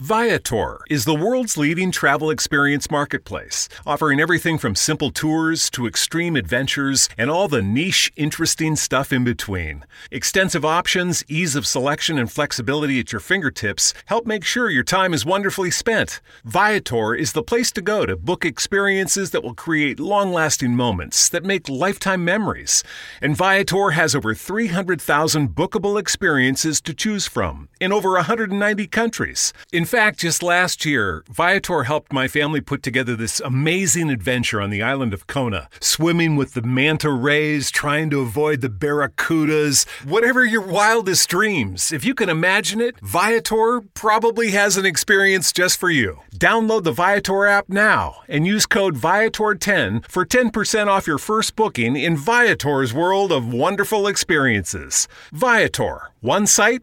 Viator is the world's leading travel experience marketplace, offering everything from simple tours to extreme adventures and all the niche, interesting stuff in between. Extensive options, ease of selection, and flexibility at your fingertips help make sure your time is wonderfully spent. Viator is the place to go to book experiences that will create long lasting moments that make lifetime memories. And Viator has over 300,000 bookable experiences to choose from in over 190 countries. In fact, just last year, Viator helped my family put together this amazing adventure on the island of Kona, swimming with the manta rays, trying to avoid the barracudas, whatever your wildest dreams. If you can imagine it, Viator probably has an experience just for you. Download the Viator app now and use code Viator10 for 10% off your first booking in Viator's world of wonderful experiences. Viator, one site,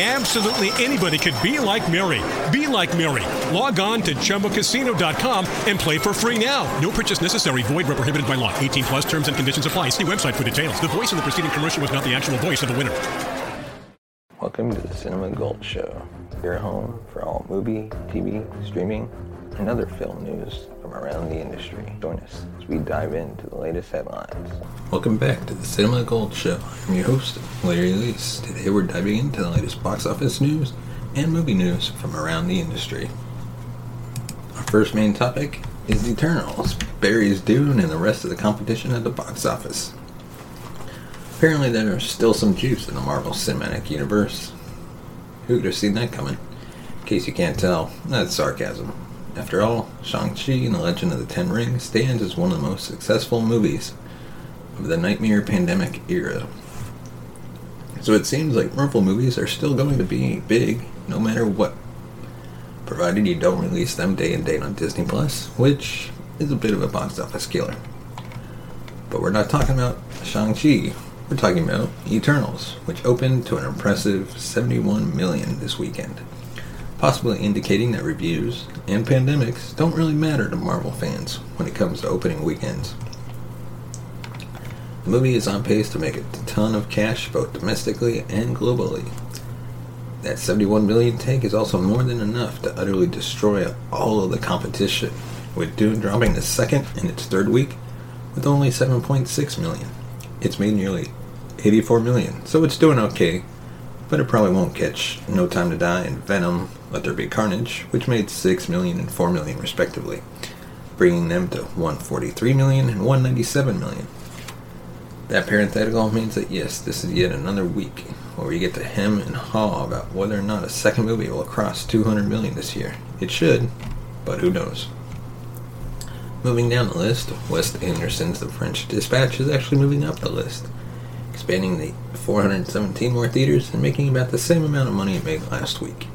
Absolutely anybody could be like Mary. Be like Mary. Log on to ChumbaCasino.com and play for free now. No purchase necessary. Void where prohibited by law. 18 plus terms and conditions apply. See website for details. The voice in the preceding commercial was not the actual voice of the winner. Welcome to the Cinema Gold Show, your home for all movie, TV, streaming, and other film news from around the industry. Join us as we dive into the latest headlines. Welcome back to the Cinema Gold Show. I'm your host, Larry Leese. Today we're diving into the latest box office news and movie news from around the industry. Our first main topic is Eternals, Barry's Dune, and the rest of the competition at the box office. Apparently, there's still some juice in the Marvel Cinematic Universe. Who could have seen that coming? In case you can't tell, that's sarcasm. After all, Shang-Chi and the Legend of the Ten Rings stands as one of the most successful movies of the Nightmare Pandemic era. So it seems like Marvel movies are still going to be big no matter what, provided you don't release them day and date on Disney Plus, which is a bit of a box office killer. But we're not talking about Shang-Chi, we're talking about Eternals, which opened to an impressive 71 million this weekend, possibly indicating that reviews and pandemics don't really matter to Marvel fans when it comes to opening weekends. The movie is on pace to make a ton of cash both domestically and globally. That 71 million take is also more than enough to utterly destroy all of the competition, with Dune dropping the second in its third week with only 7.6 million. It's made nearly 84 million, so it's doing okay, but it probably won't catch No Time to Die and Venom Let There Be Carnage, which made 6 million and 4 million respectively, bringing them to 143 million and 197 million. That parenthetical means that yes, this is yet another week where we get to hem and haw about whether or not a second movie will cross 200 million this year. It should, but who knows. Moving down the list, Wes Anderson's The French Dispatch is actually moving up the list, expanding the 417 more theaters and making about the same amount of money it made last week.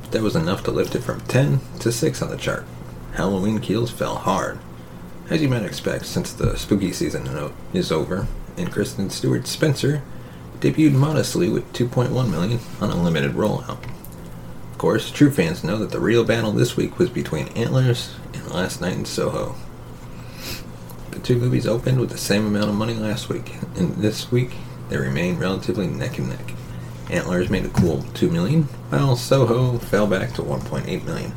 But that was enough to lift it from 10 to 6 on the chart. Halloween Kills fell hard, as you might expect since the spooky season is over, and Kristen Stewart Spencer debuted modestly with 2.1 million on a limited rollout. Of course, true fans know that the real battle this week was between Antlers and Last Night in Soho. The two movies opened with the same amount of money last week, and this week they remain relatively neck and neck. Antlers made a cool 2 million, while Soho fell back to 1.8 million.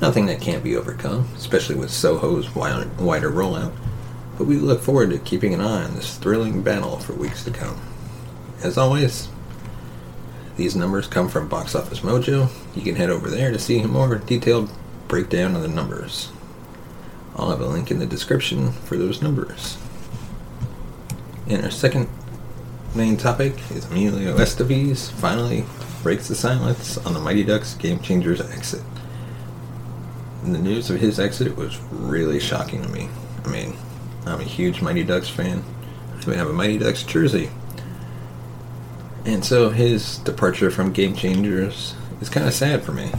Nothing that can't be overcome, especially with Soho's wider rollout, but we look forward to keeping an eye on this thrilling battle for weeks to come. As always, these numbers come from Box Office Mojo. You can head over there to see a more detailed breakdown of the numbers. I'll have a link in the description for those numbers. And our second main topic is Emilio Estevez finally breaks the silence on the Mighty Ducks Game Changers exit. And the news of his exit was really shocking to me. I mean, I'm a huge Mighty Ducks fan. I even have a Mighty Ducks jersey. And so his departure from Game Changers is kind of sad for me.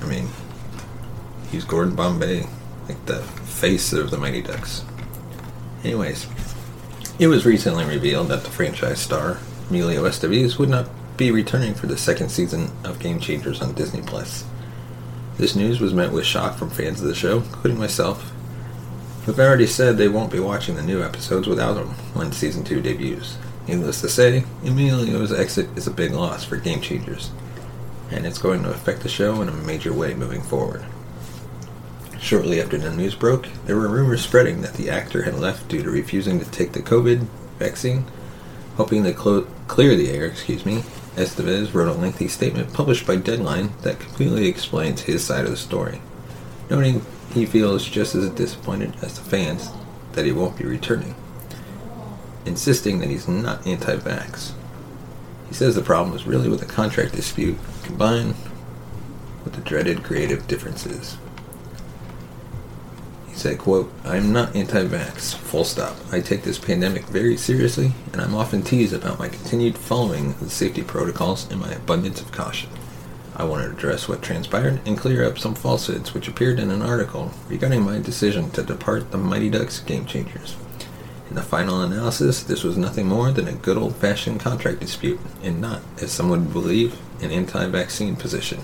I mean, he's Gordon Bombay, like the face of the Mighty Ducks. Anyways, it was recently revealed that the franchise star, Emilio Estevez, would not be returning for the second season of Game Changers on Disney Plus. This news was met with shock from fans of the show, including myself, who've already said they won't be watching the new episodes without him when season 2 debuts. Needless to say, Emilio's exit is a big loss for Game Changers, and it's going to affect the show in a major way moving forward. Shortly after the news broke, there were rumors spreading that the actor had left due to refusing to take the COVID vaccine. Hoping to clo- clear the air, excuse me, Estevez wrote a lengthy statement published by Deadline that completely explains his side of the story, noting he feels just as disappointed as the fans that he won't be returning, insisting that he's not anti-vax. He says the problem was really with the contract dispute combined with the dreaded creative differences said, quote, I'm not anti-vax, full stop. I take this pandemic very seriously, and I'm often teased about my continued following of the safety protocols and my abundance of caution. I want to address what transpired and clear up some falsehoods which appeared in an article regarding my decision to depart the Mighty Ducks Game Changers. In the final analysis, this was nothing more than a good old-fashioned contract dispute, and not, as some would believe, an anti-vaccine position.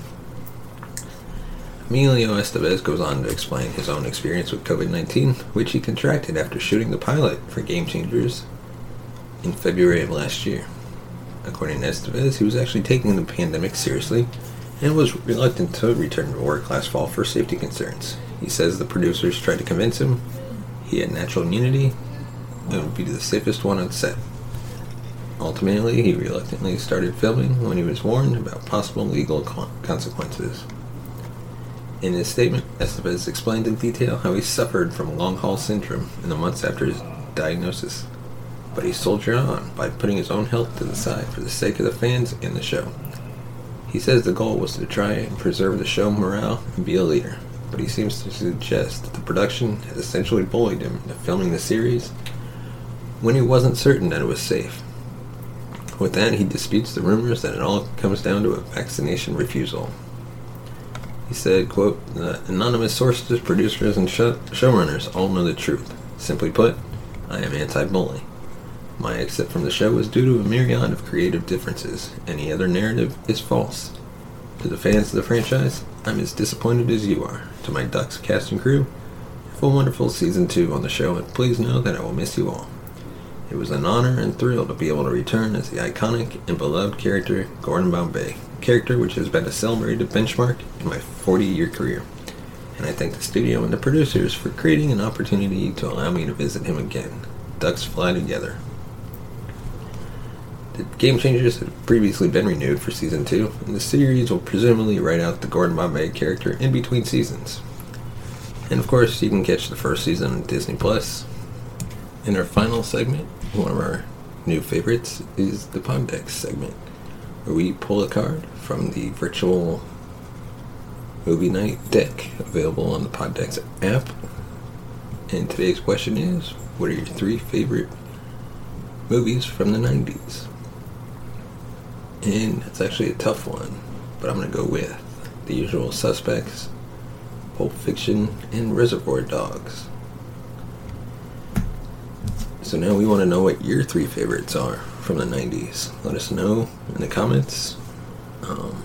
Emilio Estevez goes on to explain his own experience with COVID 19, which he contracted after shooting the pilot for Game Changers in February of last year. According to Estevez, he was actually taking the pandemic seriously and was reluctant to return to work last fall for safety concerns. He says the producers tried to convince him he had natural immunity and would be the safest one on set. Ultimately, he reluctantly started filming when he was warned about possible legal consequences. In his statement, Estevez explained in detail how he suffered from long haul syndrome in the months after his diagnosis, but he soldiered on by putting his own health to the side for the sake of the fans and the show. He says the goal was to try and preserve the show morale and be a leader, but he seems to suggest that the production had essentially bullied him into filming the series when he wasn't certain that it was safe. With that, he disputes the rumors that it all comes down to a vaccination refusal. He said, quote, the anonymous sources, producers, and show- showrunners all know the truth. Simply put, I am anti-bully. My exit from the show is due to a myriad of creative differences. Any other narrative is false. To the fans of the franchise, I'm as disappointed as you are. To my Ducks cast and crew, have a wonderful season two on the show, and please know that I will miss you all. It was an honor and thrill to be able to return as the iconic and beloved character Gordon Bombay character which has been a celebrated benchmark in my 40 year career. And I thank the studio and the producers for creating an opportunity to allow me to visit him again. Ducks fly together. The Game Changers had previously been renewed for season 2, and the series will presumably write out the Gordon Bombay character in between seasons. And of course, you can catch the first season on Disney Plus. In our final segment, one of our new favorites is the Poddex segment we pull a card from the virtual movie night deck available on the Poddex app. And today's question is What are your three favorite movies from the 90s? And it's actually a tough one, but I'm going to go with The Usual Suspects, Pulp Fiction, and Reservoir Dogs. So now we want to know what your three favorites are from the 90s. Let us know in the comments. Um,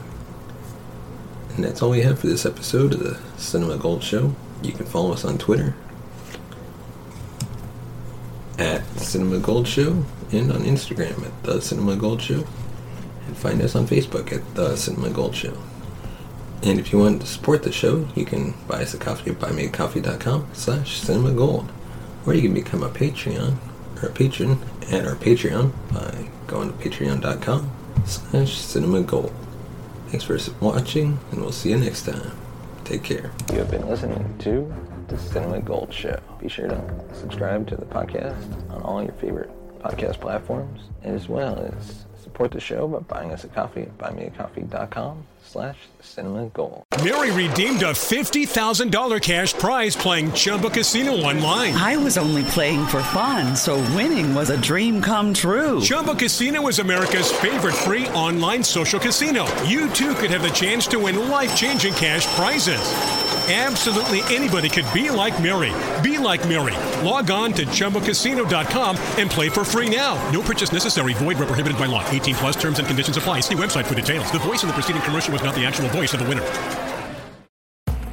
and that's all we have for this episode of the Cinema Gold Show. You can follow us on Twitter at Cinema Gold Show and on Instagram at The Cinema Gold Show. And find us on Facebook at The Cinema Gold Show. And if you want to support the show, you can buy us a coffee at buymeacoffee.com slash cinema gold. Or you can become a Patreon or a patron at our Patreon by going to patreon.com slash cinema gold. Thanks for watching, and we'll see you next time. Take care. You have been listening to The Cinema Gold Show. Be sure to subscribe to the podcast on all your favorite podcast platforms, as well as support the show by buying us a coffee at buymeacoffee.com slash cinema gold. Mary redeemed a $50,000 cash prize playing Chumba Casino online. I was only playing for fun, so winning was a dream come true. Chumba Casino is America's favorite free online social casino. You too could have the chance to win life changing cash prizes. Absolutely anybody could be like Mary. Be like Mary. Log on to ChumbaCasino.com and play for free now. No purchase necessary. Void where prohibited by law. 18 plus terms and conditions apply. See website for details. The voice in the preceding commercial was not the actual voice of the winner.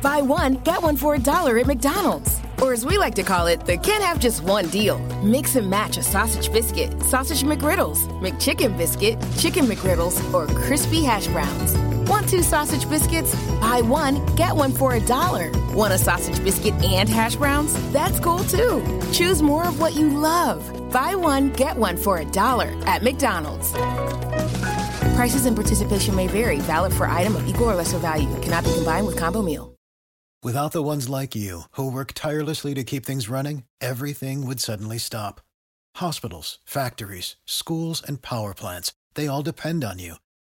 Buy one, get one for a dollar at McDonald's. Or as we like to call it, the can't have just one deal. Mix and match a sausage biscuit, sausage McGriddles, McChicken biscuit, chicken McGriddles, or crispy hash browns. Want two sausage biscuits? Buy one, get one for a dollar. Want a sausage biscuit and hash browns? That's cool too. Choose more of what you love. Buy one, get one for a dollar at McDonald's. Prices and participation may vary, valid for item of equal or lesser value. Cannot be combined with combo meal. Without the ones like you, who work tirelessly to keep things running, everything would suddenly stop. Hospitals, factories, schools, and power plants, they all depend on you.